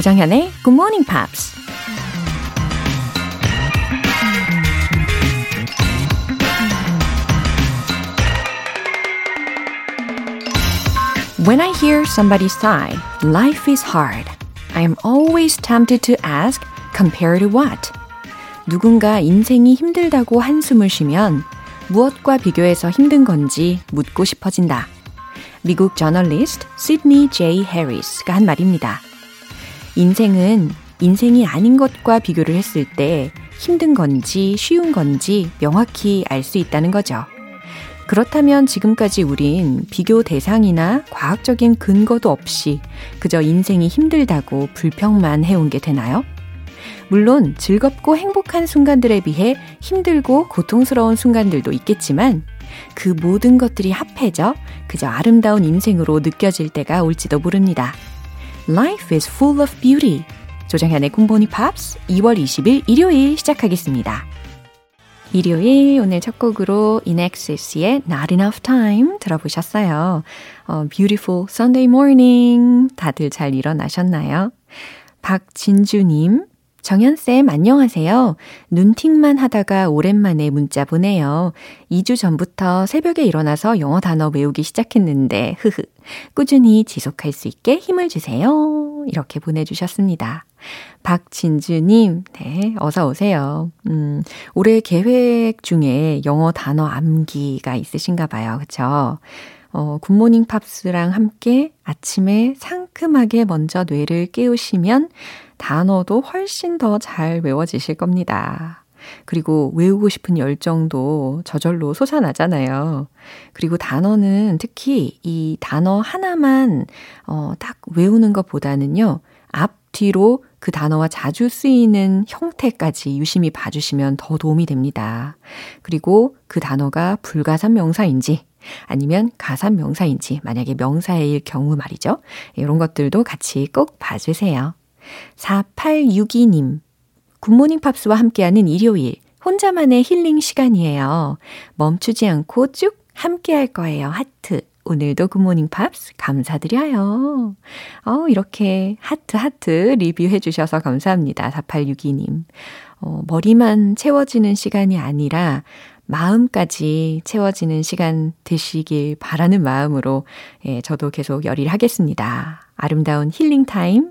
조정현의 Good Morning Pops. When I hear somebody sigh, life is hard. I am always tempted to ask, compared to what? 누군가 인생이 힘들다고 한숨을 쉬면 무엇과 비교해서 힘든 건지 묻고 싶어진다. 미국 저널리스트 시드니 제이 해리스가 한 말입니다. 인생은 인생이 아닌 것과 비교를 했을 때 힘든 건지 쉬운 건지 명확히 알 수 있다는 거죠. 그렇다면 지금까지 우린 비교 대상이나 과학적인 근거도 없이 그저 인생이 힘들다고 불평만 해온 게 되나요? 물론 즐겁고 행복한 순간들에 비해 힘들고 고통스러운 순간들도 있겠지만 그 모든 것들이 합해져 그저 아름다운 인생으로 느껴질 때가 올지도 모릅니다. Life is full of beauty. 조정현의 콤보니 팝스 2월 20일 일요일 시작하겠습니다. 일요일 오늘 첫 곡으로 인엑시스의 Not Enough Time 들어보셨어요. 어, Beautiful Sunday Morning 다들 잘 일어나셨나요? 박진주님 정현쌤, 안녕하세요. 눈팅만 하다가 오랜만에 문자 보내요. 2주 전부터 새벽에 일어나서 영어 단어 외우기 시작했는데, 흐흐. 꾸준히 지속할 수 있게 힘을 주세요. 이렇게 보내주셨습니다. 박진주님, 네, 어서 오세요. 음, 올해 계획 중에 영어 단어 암기가 있으신가 봐요. 그쵸? 어, 굿모닝 팝스랑 함께 아침에 상큼하게 먼저 뇌를 깨우시면 단어도 훨씬 더 잘 외워지실 겁니다. 그리고 외우고 싶은 열정도 저절로 솟아나잖아요. 그리고 단어는 특히 이 단어 하나만 어, 딱 외우는 것보다는요. 앞뒤로 그 단어와 자주 쓰이는 형태까지 유심히 봐주시면 더 도움이 됩니다. 그리고 그 단어가 불가산 명사인지 아니면 가산 명사인지 만약에 명사일 경우 말이죠. 이런 것들도 같이 꼭 봐주세요. 4862님. 굿모닝 팝스와 함께하는 일요일. 혼자만의 힐링 시간이에요. 멈추지 않고 쭉 함께 할 거예요. 하트. 오늘도 굿모닝 팝스 감사드려요. 어, 이렇게 하트 하트 리뷰해 주셔서 감사합니다. 4862님. 어, 머리만 채워지는 시간이 아니라 마음까지 채워지는 시간 되시길 바라는 마음으로 예, 저도 계속 열일하겠습니다. 아름다운 힐링 타임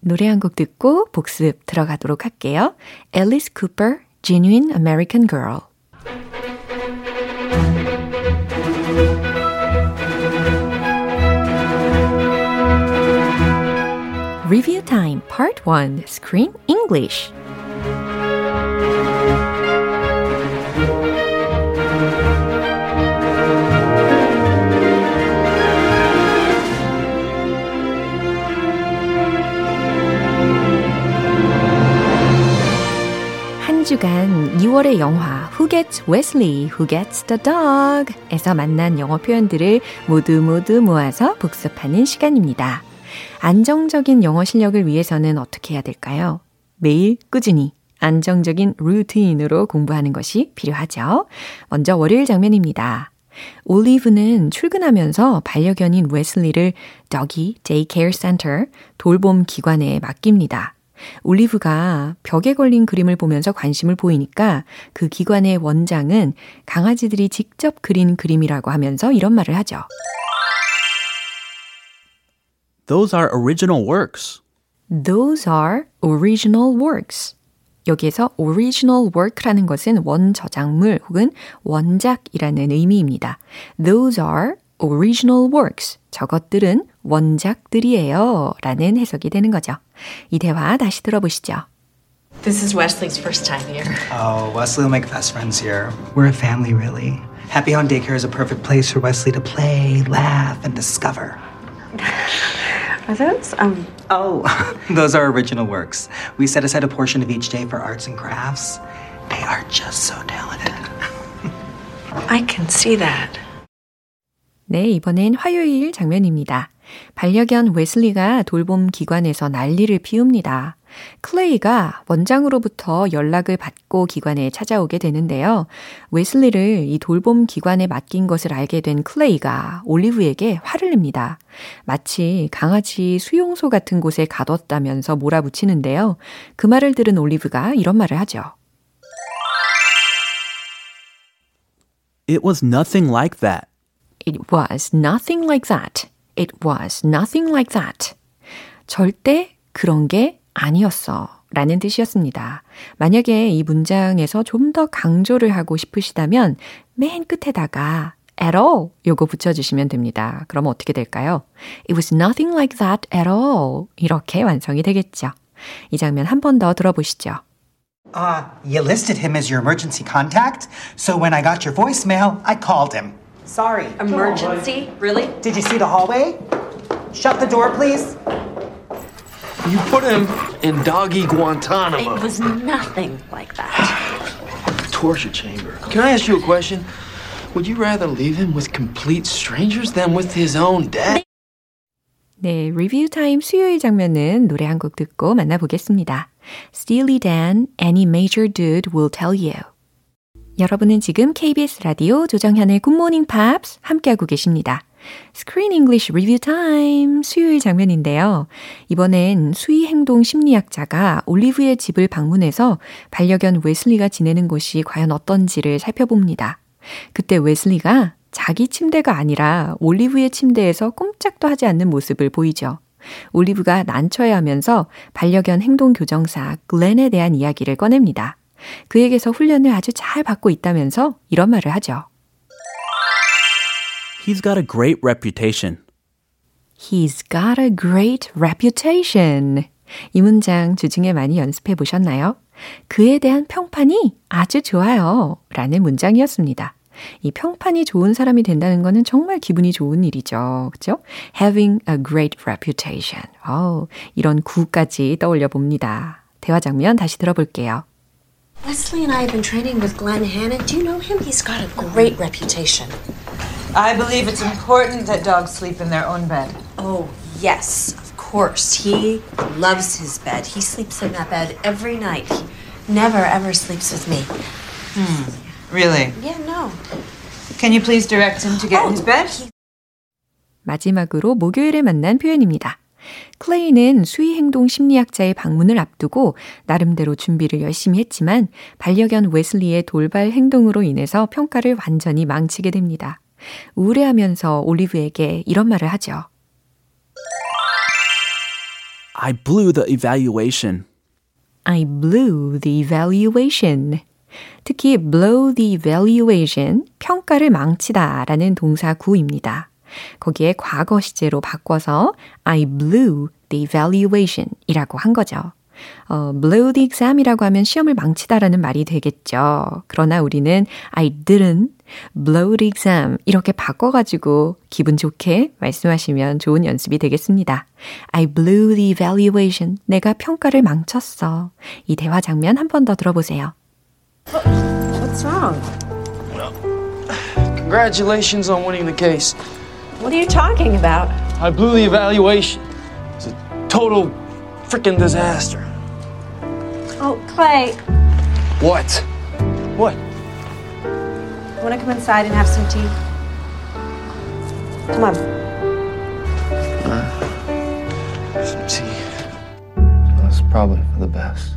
노래 한 곡 듣고 복습 들어가도록 할게요. 앨리스 쿠퍼, Genuine American Girl Review Time Part 1 Screen English 주간 2월의 영화 Who Gets Wesley, Who Gets the Dog 에서 만난 영어 표현들을 모두 모두 모아서 복습하는 시간입니다. 안정적인 영어 실력을 위해서는 어떻게 해야 될까요? 매일 꾸준히 안정적인 루틴으로 공부하는 것이 필요하죠. 먼저 월요일 장면입니다. 올리브는 출근하면서 반려견인 웨슬리를 Doggy Daycare Center 돌봄 기관에 맡깁니다. 올리브가 벽에 걸린 그림을 보면서 관심을 보이니까 그 기관의 원장은 강아지들이 직접 그린 그림이라고 하면서 이런 말을 하죠. Those are original works. Those are original works. 여기에서 original work라는 것은 원저작물 혹은 원작이라는 의미입니다. Those are original works. 저것들은 원작들이에요. 라는 해석이 되는 거죠. 이 대화 다시 들어보시죠. This is Wesley's first time here. Oh, Wesley will make fast friends here. We're a family, really. Happy Home Daycare is a perfect place for Wesley to play, laugh, and discover. Are those? Um, Oh, those are original works. We set aside a portion of each day for arts and crafts. They are just so talented. I can see that. 네, 이번엔 화요일 장면입니다. 반려견 웨슬리가 돌봄 기관에서 난리를 피웁니다. 클레이가 원장으로부터 연락을 받고 기관에 찾아오게 되는데요. 웨슬리를 이 돌봄 기관에 맡긴 것을 알게 된 클레이가 올리브에게 화를 냅니다. 마치 강아지 수용소 같은 곳에 가뒀다면서 몰아붙이는데요. 그 말을 들은 올리브가 이런 말을 하죠. It was nothing like that. It was nothing like that. It was nothing like that. 절대 그런 게 아니었어. 라는 뜻이었습니다. 만약에 이 문장에서 좀 더 강조를 하고 싶으시다면 맨 끝에다가 at all 요거 붙여주시면 됩니다. 그럼 어떻게 될까요? It was nothing like that at all. 이렇게 완성이 되겠죠. 이 장면 한 번 더 들어보시죠. Uh, you listed him as your emergency contact, so when I got your voicemail, I called him. Sorry. Emergency? Really? Did you see the hallway? Shut the door, please. You put him in doggy Guantanamo. It was nothing like that. torture chamber. Can I ask you a question? Would you rather leave him with complete strangers than with his own dad? 네, 리뷰 타임 수요일 장면은 노래 한 곡 듣고 만나보겠습니다. Steely Dan, Any Major Dude Will Tell You. 여러분은 지금 KBS 라디오 조정현의 굿모닝 팝스 함께하고 계십니다. Screen English Review Time 수요일 장면인데요. 이번엔 수의 행동 심리학자가 올리브의 집을 방문해서 반려견 웨슬리가 지내는 곳이 과연 어떤지를 살펴봅니다. 그때 웨슬리가 자기 침대가 아니라 올리브의 침대에서 꼼짝도 하지 않는 모습을 보이죠. 올리브가 난처해 하면서 반려견 행동 교정사 글렌에 대한 이야기를 꺼냅니다. 그에게서 훈련을 아주 잘 받고 있다면서 이런 말을 하죠. He's got a great reputation. He's got a great reputation. 이 문장 주중에 많이 연습해 보셨나요? 그에 대한 평판이 아주 좋아요. 라는 문장이었습니다. 이 평판이 좋은 사람이 된다는 것은 정말 기분이 좋은 일이죠. 그죠? Having a great reputation. 어, 이런 구까지 떠올려 봅니다. 대화 장면 다시 들어볼게요. Wesley and I have been training with Glenn Hannon. Do you know him? He's got a great reputation. I believe it's important that dogs sleep in their own bed. Oh, yes, of course. He loves his bed. He sleeps in that bed every night. He never, ever sleeps with me. Really? Yeah, no. Can you please direct him to get in his bed? 마지막으로 목요일에 만난 표현입니다. 클레이는 수의행동 심리학자의 방문을 앞두고 나름대로 준비를 열심히 했지만 반려견 웨슬리의 돌발 행동으로 인해서 평가를 완전히 망치게 됩니다. 우울해하면서 올리브에게 이런 말을 하죠. I blew the evaluation. I blew the evaluation. 특히 blow the evaluation, 평가를 망치다 라는 동사 구입니다. 거기에 과거 시제로 바꿔서 I blew the evaluation 이라고 한 거죠. 어, blow the exam이라고 하면 시험을 망치다라는 말이 되겠죠. 그러나 우리는 I didn't blow the exam 이렇게 바꿔가지고 기분 좋게 말씀하시면 좋은 연습이 되겠습니다. I blew the evaluation. 내가 평가를 망쳤어. 이 대화 장면 한 번 더 들어보세요. What's wrong? Congratulations on winning the case. What are you talking about? I blew the evaluation. It's a total freaking disaster. Oh, Clay, What? What? want to come inside and have some tea? Come on. Some tea. That's probably for the best.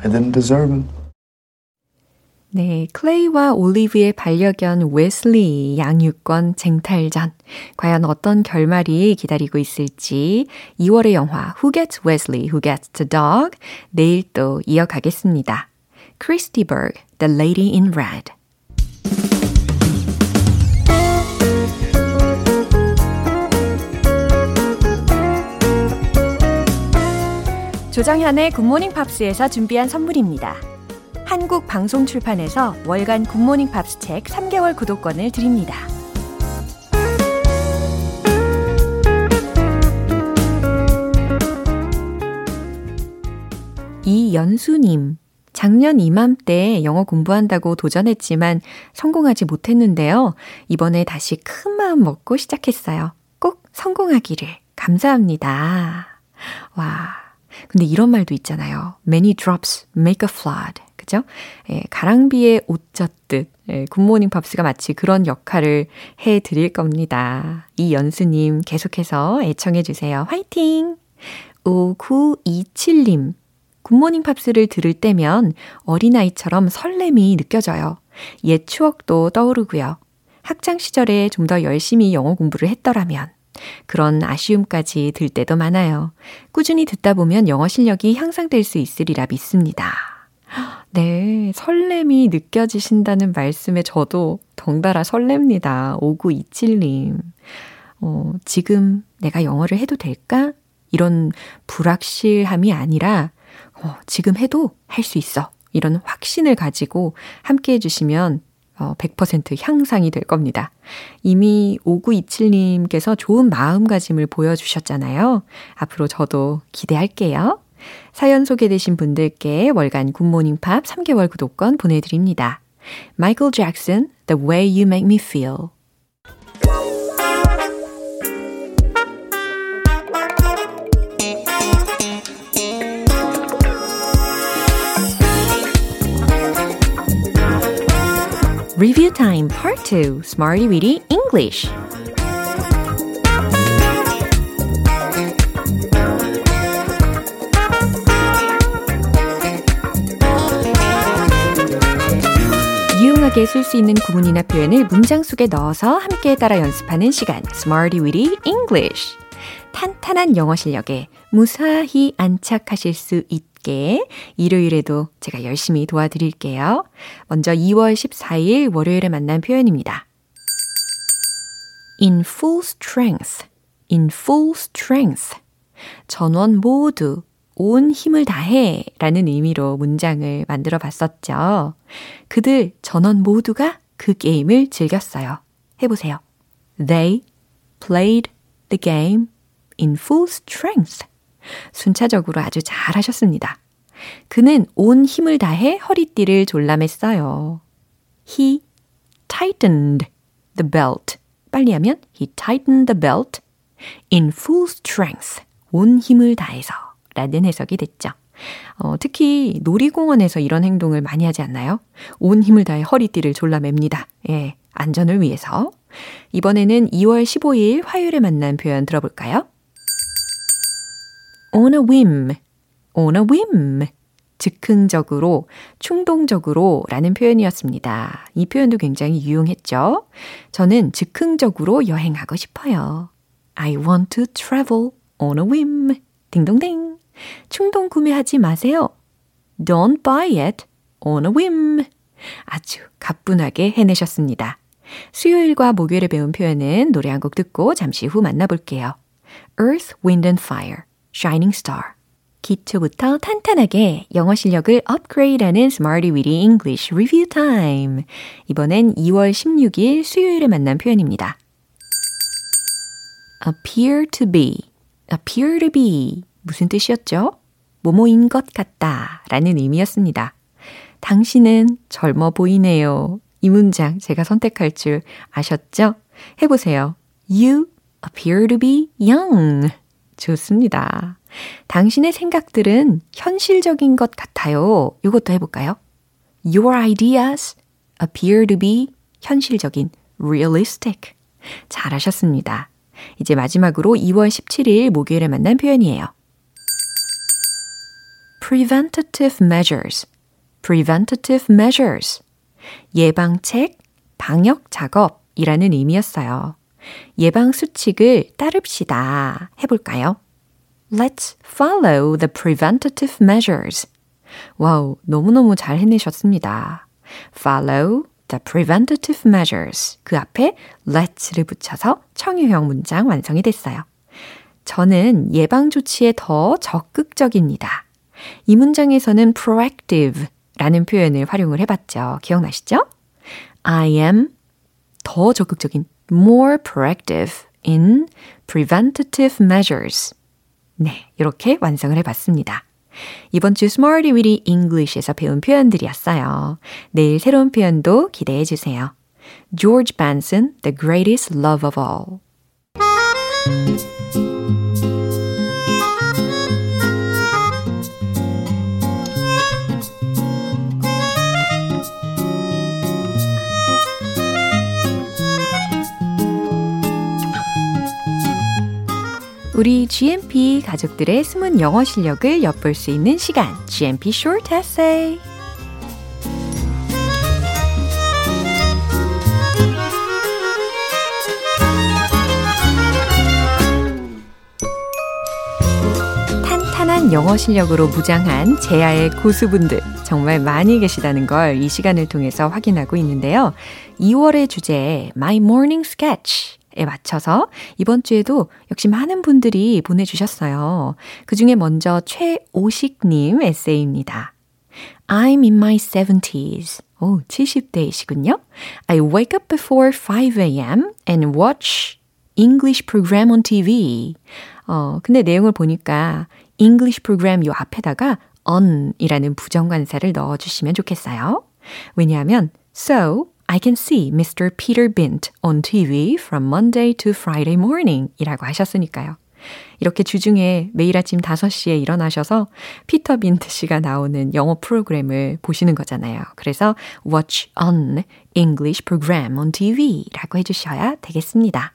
I didn't deserve him. 네, 클레이와 올리브의 반려견 웨슬리 양육권 쟁탈전. 과연 어떤 결말이 기다리고 있을지 2월의 영화 Who Gets Wesley, Who Gets the Dog 내일 또 이어가겠습니다. 크리스티 버그, The Lady in Red. 조정현의 굿모닝 팝스에서 준비한 선물입니다. 한국방송출판에서 월간 굿모닝 팝스 책 3개월 구독권을 드립니다. 이연수님. 작년 이맘때 영어 공부한다고 도전했지만 성공하지 못했는데요. 이번에 다시 큰 마음 먹고 시작했어요. 꼭 성공하기를. 감사합니다. 와. 근데 이런 말도 있잖아요. Many drops make a flood. 그죠? 예, 가랑비에 옷 젖듯. 예, 굿모닝 팝스가 마치 그런 역할을 해 드릴 겁니다. 이연수님 계속해서 애청해 주세요. 화이팅! 5927님. 굿모닝 팝스를 들을 때면 어린아이처럼 설렘이 느껴져요. 옛 추억도 떠오르고요. 학창 시절에 좀 더 열심히 영어 공부를 했더라면 그런 아쉬움까지 들 때도 많아요. 꾸준히 듣다 보면 영어 실력이 향상될 수 있으리라 믿습니다. 네, 설렘이 느껴지신다는 말씀에 저도 덩달아 설렙니다. 5927님. 어, 지금 내가 영어를 해도 될까? 이런 불확실함이 아니라 어, 지금 해도 할 수 있어. 이런 확신을 가지고 함께 해주시면 어, 100% 향상이 될 겁니다. 이미 5927님께서 좋은 마음가짐을 보여주셨잖아요. 앞으로 저도 기대할게요. 사연 소개되신 분들께 월간 굿모닝 팝 3개월 구독권 보내드립니다. 마이클 잭슨, The Way You Make Me Feel. Review Time Part 2 Smarty Weedy English 유용하게 쓸 수 있는 구문이나 표현을 문장 속에 넣어서 함께 따라 연습하는 시간 Smarty Weedy English 탄탄한 영어 실력에 무사히 안착하실 수 있게 일요일에도 제가 열심히 도와드릴게요. 먼저 2월 14일 월요일에 만난 표현입니다. in full strength, in full strength. 전원 모두 온 힘을 다해 라는 의미로 문장을 만들어 봤었죠. 그들 전원 모두가 그 게임을 즐겼어요. 해보세요. They played the game in full strength. 순차적으로 아주 잘 하셨습니다. 그는 온 힘을 다해 허리띠를 졸라맸어요. He tightened the belt. 빨리 하면 he tightened the belt in full strength. 온 힘을 다해서 라는 해석이 됐죠. 어, 특히 놀이공원에서 이런 행동을 많이 하지 않나요? 온 힘을 다해 허리띠를 졸라맵니다. 예, 안전을 위해서. 이번에는 2월 15일 화요일에 만난 표현 들어볼까요? on a whim, on a whim. 즉흥적으로, 충동적으로 라는 표현이었습니다. 이 표현도 굉장히 유용했죠? 저는 즉흥적으로 여행하고 싶어요. I want to travel on a whim. 딩동댕. 충동 구매하지 마세요. Don't buy it on a whim. 아주 가뿐하게 해내셨습니다. 수요일과 목요일에 배운 표현은 노래 한 곡 듣고 잠시 후 만나볼게요. Earth, Wind and Fire. Shining Star. 기초부터 탄탄하게 영어 실력을 업그레이드하는 Smarty Weedy English Review Time. 이번엔 2월 16일 수요일에 만난 표현입니다. appear to be, appear to be. 무슨 뜻이었죠? 모모인 것 같다 라는 의미였습니다. 당신은 젊어 보이네요. 이 문장 제가 선택할 줄 아셨죠? 해보세요. You appear to be young. 좋습니다. 당신의 생각들은 현실적인 것 같아요. 이것도 해볼까요? Your ideas appear to be 현실적인, realistic. 잘하셨습니다. 이제 마지막으로 2월 17일 목요일에 만난 표현이에요. Preventative measures, preventative measures. 예방책, 방역 작업이라는 의미였어요. 예방 수칙을 따릅시다. 해볼까요? Let's follow the preventative measures. 와우, 너무너무 잘 해내셨습니다. Follow the preventative measures. 그 앞에 let's를 붙여서 청유형 문장 완성이 됐어요. 저는 예방 조치에 더 적극적입니다. 이 문장에서는 proactive 라는 표현을 활용을 해봤죠. 기억나시죠? I am 더 적극적인 more proactive in preventative measures. 네, 이렇게 완성을 해봤습니다. 이번 주 Smarty Weedy English에서 배운 표현들이었어요. 내일 새로운 표현도 기대해 주세요. George Benson, The Greatest Love of All. 우리 GMP 가족들의 숨은 영어 실력을 엿볼 수 있는 시간, GMP Short Essay. 탄탄한 영어 실력으로 무장한 제아의 고수분들 정말 많이 계시다는 걸 이 시간을 통해서 확인하고 있는데요. 2월의 주제 My Morning Sketch 에 맞춰서 이번 주에도 역시 많은 분들이 보내주셨어요. 그 중에 먼저 최오식님 에세이입니다. I'm in my 70s. 오, 70대이시군요. I wake up before 5 a.m. and watch English program on TV. 어, 근데 내용을 보니까 English program 요 앞에다가 on이라는 부정관사를 넣어주시면 좋겠어요. 왜냐하면 so I can see Mr. Peter Bint on TV from Monday to Friday morning 이라고 하셨으니까요. 이렇게 주중에 매일 아침 5시에 일어나셔서 피터 빈트 씨가 나오는 영어 프로그램을 보시는 거잖아요. 그래서 watch on English program on TV 라고 해주셔야 되겠습니다.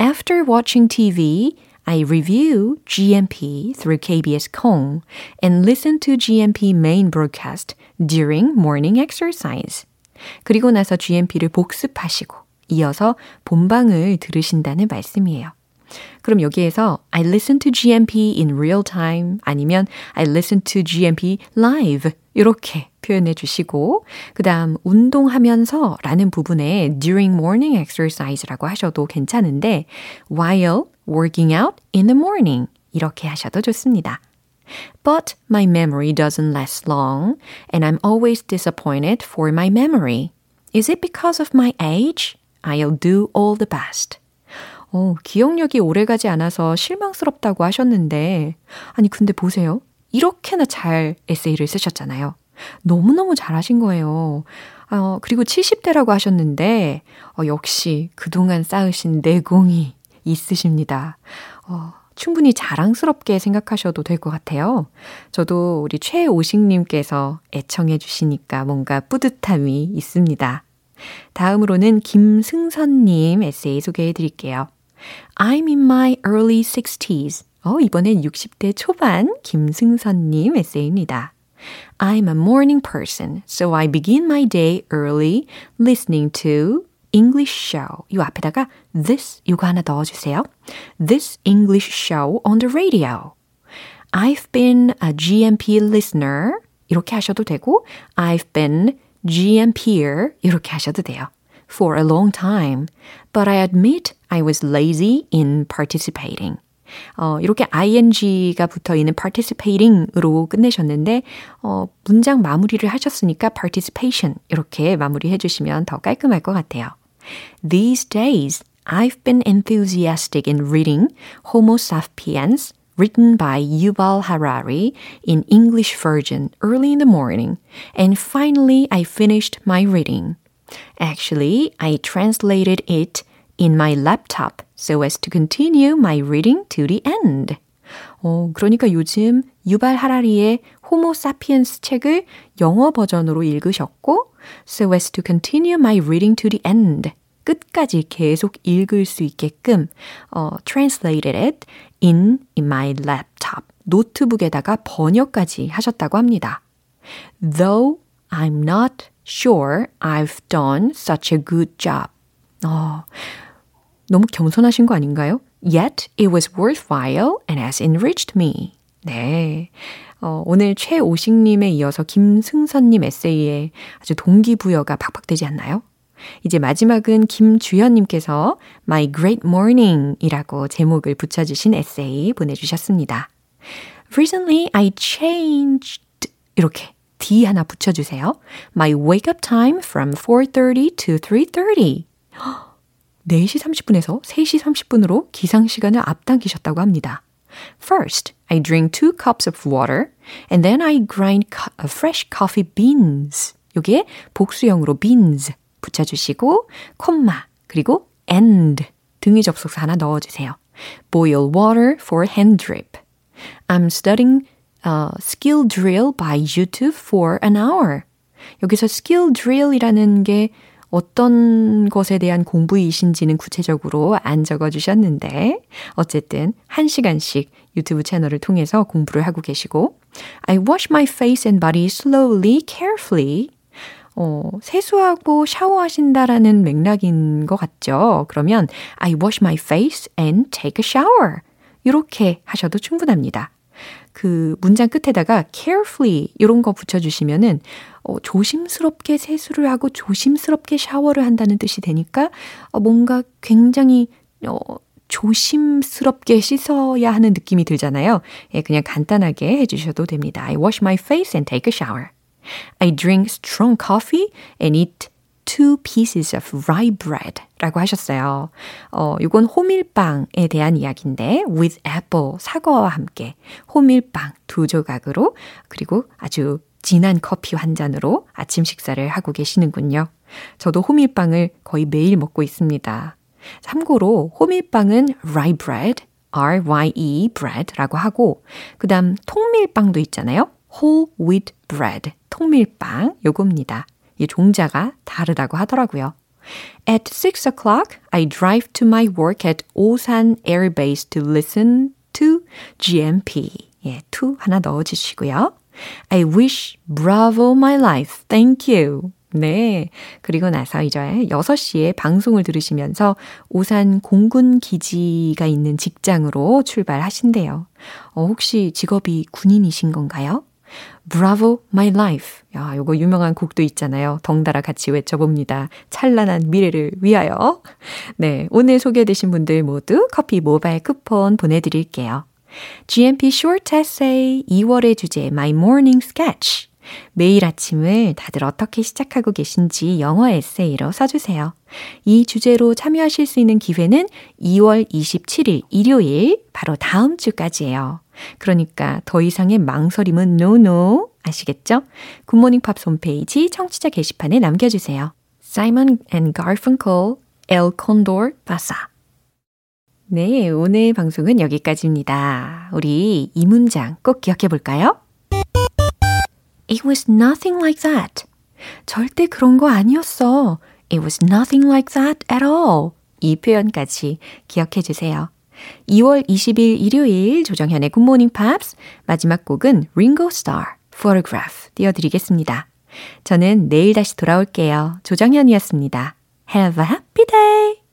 After watching TV, I review GMP through KBS Kong and listen to GMP main broadcast during morning exercise. 그리고 나서 GMP를 복습하시고 이어서 본방을 들으신다는 말씀이에요. 그럼 여기에서 I listen to GMP in real time 아니면 I listen to GMP live 이렇게 표현해 주시고 그 다음 운동하면서 라는 부분에 during morning exercise라고 하셔도 괜찮은데 while working out in the morning 이렇게 하셔도 좋습니다. But my memory doesn't last long, and I'm always disappointed for my memory. Is it because of my age? I'll do all the best. 어, 기억력이 오래가지 않아서 실망스럽다고 하셨는데, 아니, 근데 보세요. 이렇게나 잘 에세이를 쓰셨잖아요. 너무너무 잘하신 거예요. 어, 그리고 70대라고 하셨는데, 어, 역시 그동안 쌓으신 내공이 있으십니다. 어, 충분히 자랑스럽게 생각하셔도 될 것 같아요. 저도 우리 최오식님께서 애청해 주시니까 뭔가 뿌듯함이 있습니다. 다음으로는 김승선님 에세이 소개해 드릴게요. I'm in my early 60s. 어, 이번엔 60대 초반 김승선님 에세이입니다. I'm a morning person, so I begin my day early listening to English show. 이 앞에다가 this 이거 하나 넣어주세요. This English show on the radio. I've been a GMP listener. 이렇게 하셔도 되고 I've been GMPer 이렇게 하셔도 돼요. For a long time. But I admit I was lazy in participating. 어, 이렇게 ing가 붙어 있는 participating으로 끝내셨는데, 어, 문장 마무리를 하셨으니까 participation 이렇게 마무리해 주시면 더 깔끔할 것 같아요. These days, I've been enthusiastic in reading Homo sapiens written by Yuval Harari in English version early in the morning, and finally I finished my reading. Actually, I translated it in my laptop so as to continue my reading to the end. 어, 그러니까 요즘 유발 하라리의 호모 사피엔스 책을 영어 버전으로 읽으셨고 so as to continue my reading to the end. 끝까지 계속 읽을 수 있게끔 어, translated it in, in my laptop. 노트북에다가 번역까지 하셨다고 합니다. Though I'm not sure I've done such a good job. 어, 너무 겸손하신 거 아닌가요? Yet it was worthwhile and has enriched me. 네. 어, 오늘 최오식님에 이어서 김승선님 에세이에 아주 동기부여가 팍팍되지 않나요? 이제 마지막은 김주현님께서 My Great Morning 이라고 제목을 붙여주신 에세이 보내주셨습니다. Recently I changed 이렇게 D 하나 붙여주세요. My wake up time from 4.30 to 3.30. 4시 30분에서 3시 30분으로 기상 시간을 앞당기셨다고 합니다. First, I drink two cups of water and then I grind co- fresh coffee beans. 요게 복수형으로 beans 붙여주시고 콤마 그리고 and 등위 접속사 하나 넣어주세요. Boil water for hand drip. I'm studying uh, skill drill by YouTube for an hour. 여기서 skill drill이라는 게 어떤 것에 대한 공부이신지는 구체적으로 안 적어 주셨는데, 어쨌든 한 시간씩 유튜브 채널을 통해서 공부를 하고 계시고, I wash my face and body slowly, carefully. 어, 세수하고 샤워하신다라는 맥락인 것 같죠? 그러면 I wash my face and take a shower. 이렇게 하셔도 충분합니다. 그 문장 끝에다가 carefully 이런 거 붙여주시면은 어, 조심스럽게 세수를 하고 조심스럽게 샤워를 한다는 뜻이 되니까 어, 뭔가 굉장히 어, 조심스럽게 씻어야 하는 느낌이 들잖아요. 예, 그냥 간단하게 해주셔도 됩니다. I wash my face and take a shower. I drink strong coffee and eat two pieces of rye bread 라고 하셨어요. 어, 이건 호밀빵에 대한 이야기인데, with apple, 사과와 함께 호밀빵 두 조각으로, 그리고 아주 진한 커피 한 잔으로 아침 식사를 하고 계시는군요. 저도 호밀빵을 거의 매일 먹고 있습니다. 참고로 호밀빵은 rye bread, R-Y-E bread라고 하고, 그 다음 통밀빵도 있잖아요. whole wheat bread, 통밀빵, 요겁니다. 이 종자가 다르다고 하더라고요. At 6 o'clock, I drive to my work at 오산 Air Base to listen to GMP. 예, to 하나 넣어주시고요. I wish bravo my life. Thank you. 네. 그리고 나서 이제 6시에 방송을 들으시면서 오산 공군 기지가 있는 직장으로 출발하신대요. 어, 혹시 직업이 군인이신 건가요? Bravo My Life. 야, 요거 유명한 곡도 있잖아요. 덩달아 같이 외쳐봅니다. 찬란한 미래를 위하여. 네, 오늘 소개되신 분들 모두 커피 모바일 쿠폰 보내드릴게요. GMP Short Essay 2월의 주제 My Morning Sketch. 매일 아침을 다들 어떻게 시작하고 계신지 영어 에세이로 써주세요. 이 주제로 참여하실 수 있는 기회는 2월 27일 일요일 바로 다음 주까지예요. 그러니까 더 이상의 망설임은 no no 아시겠죠? 굿모닝 팝스 홈페이지 청취자 게시판에 남겨주세요. Simon and Garfunkel, El Condor Pasa. 네, 오늘 방송은 여기까지입니다. 우리 이 문장 꼭 기억해 볼까요? It was nothing like that. 절대 그런 거 아니었어. It was nothing like that at all. 이 표현까지 기억해 주세요. 2월 20일 일요일 조정현의 굿모닝 팝스 마지막 곡은 링고 스타 Photograph 띄워드리겠습니다. 저는 내일 다시 돌아올게요. 조정현이었습니다. Have a happy day!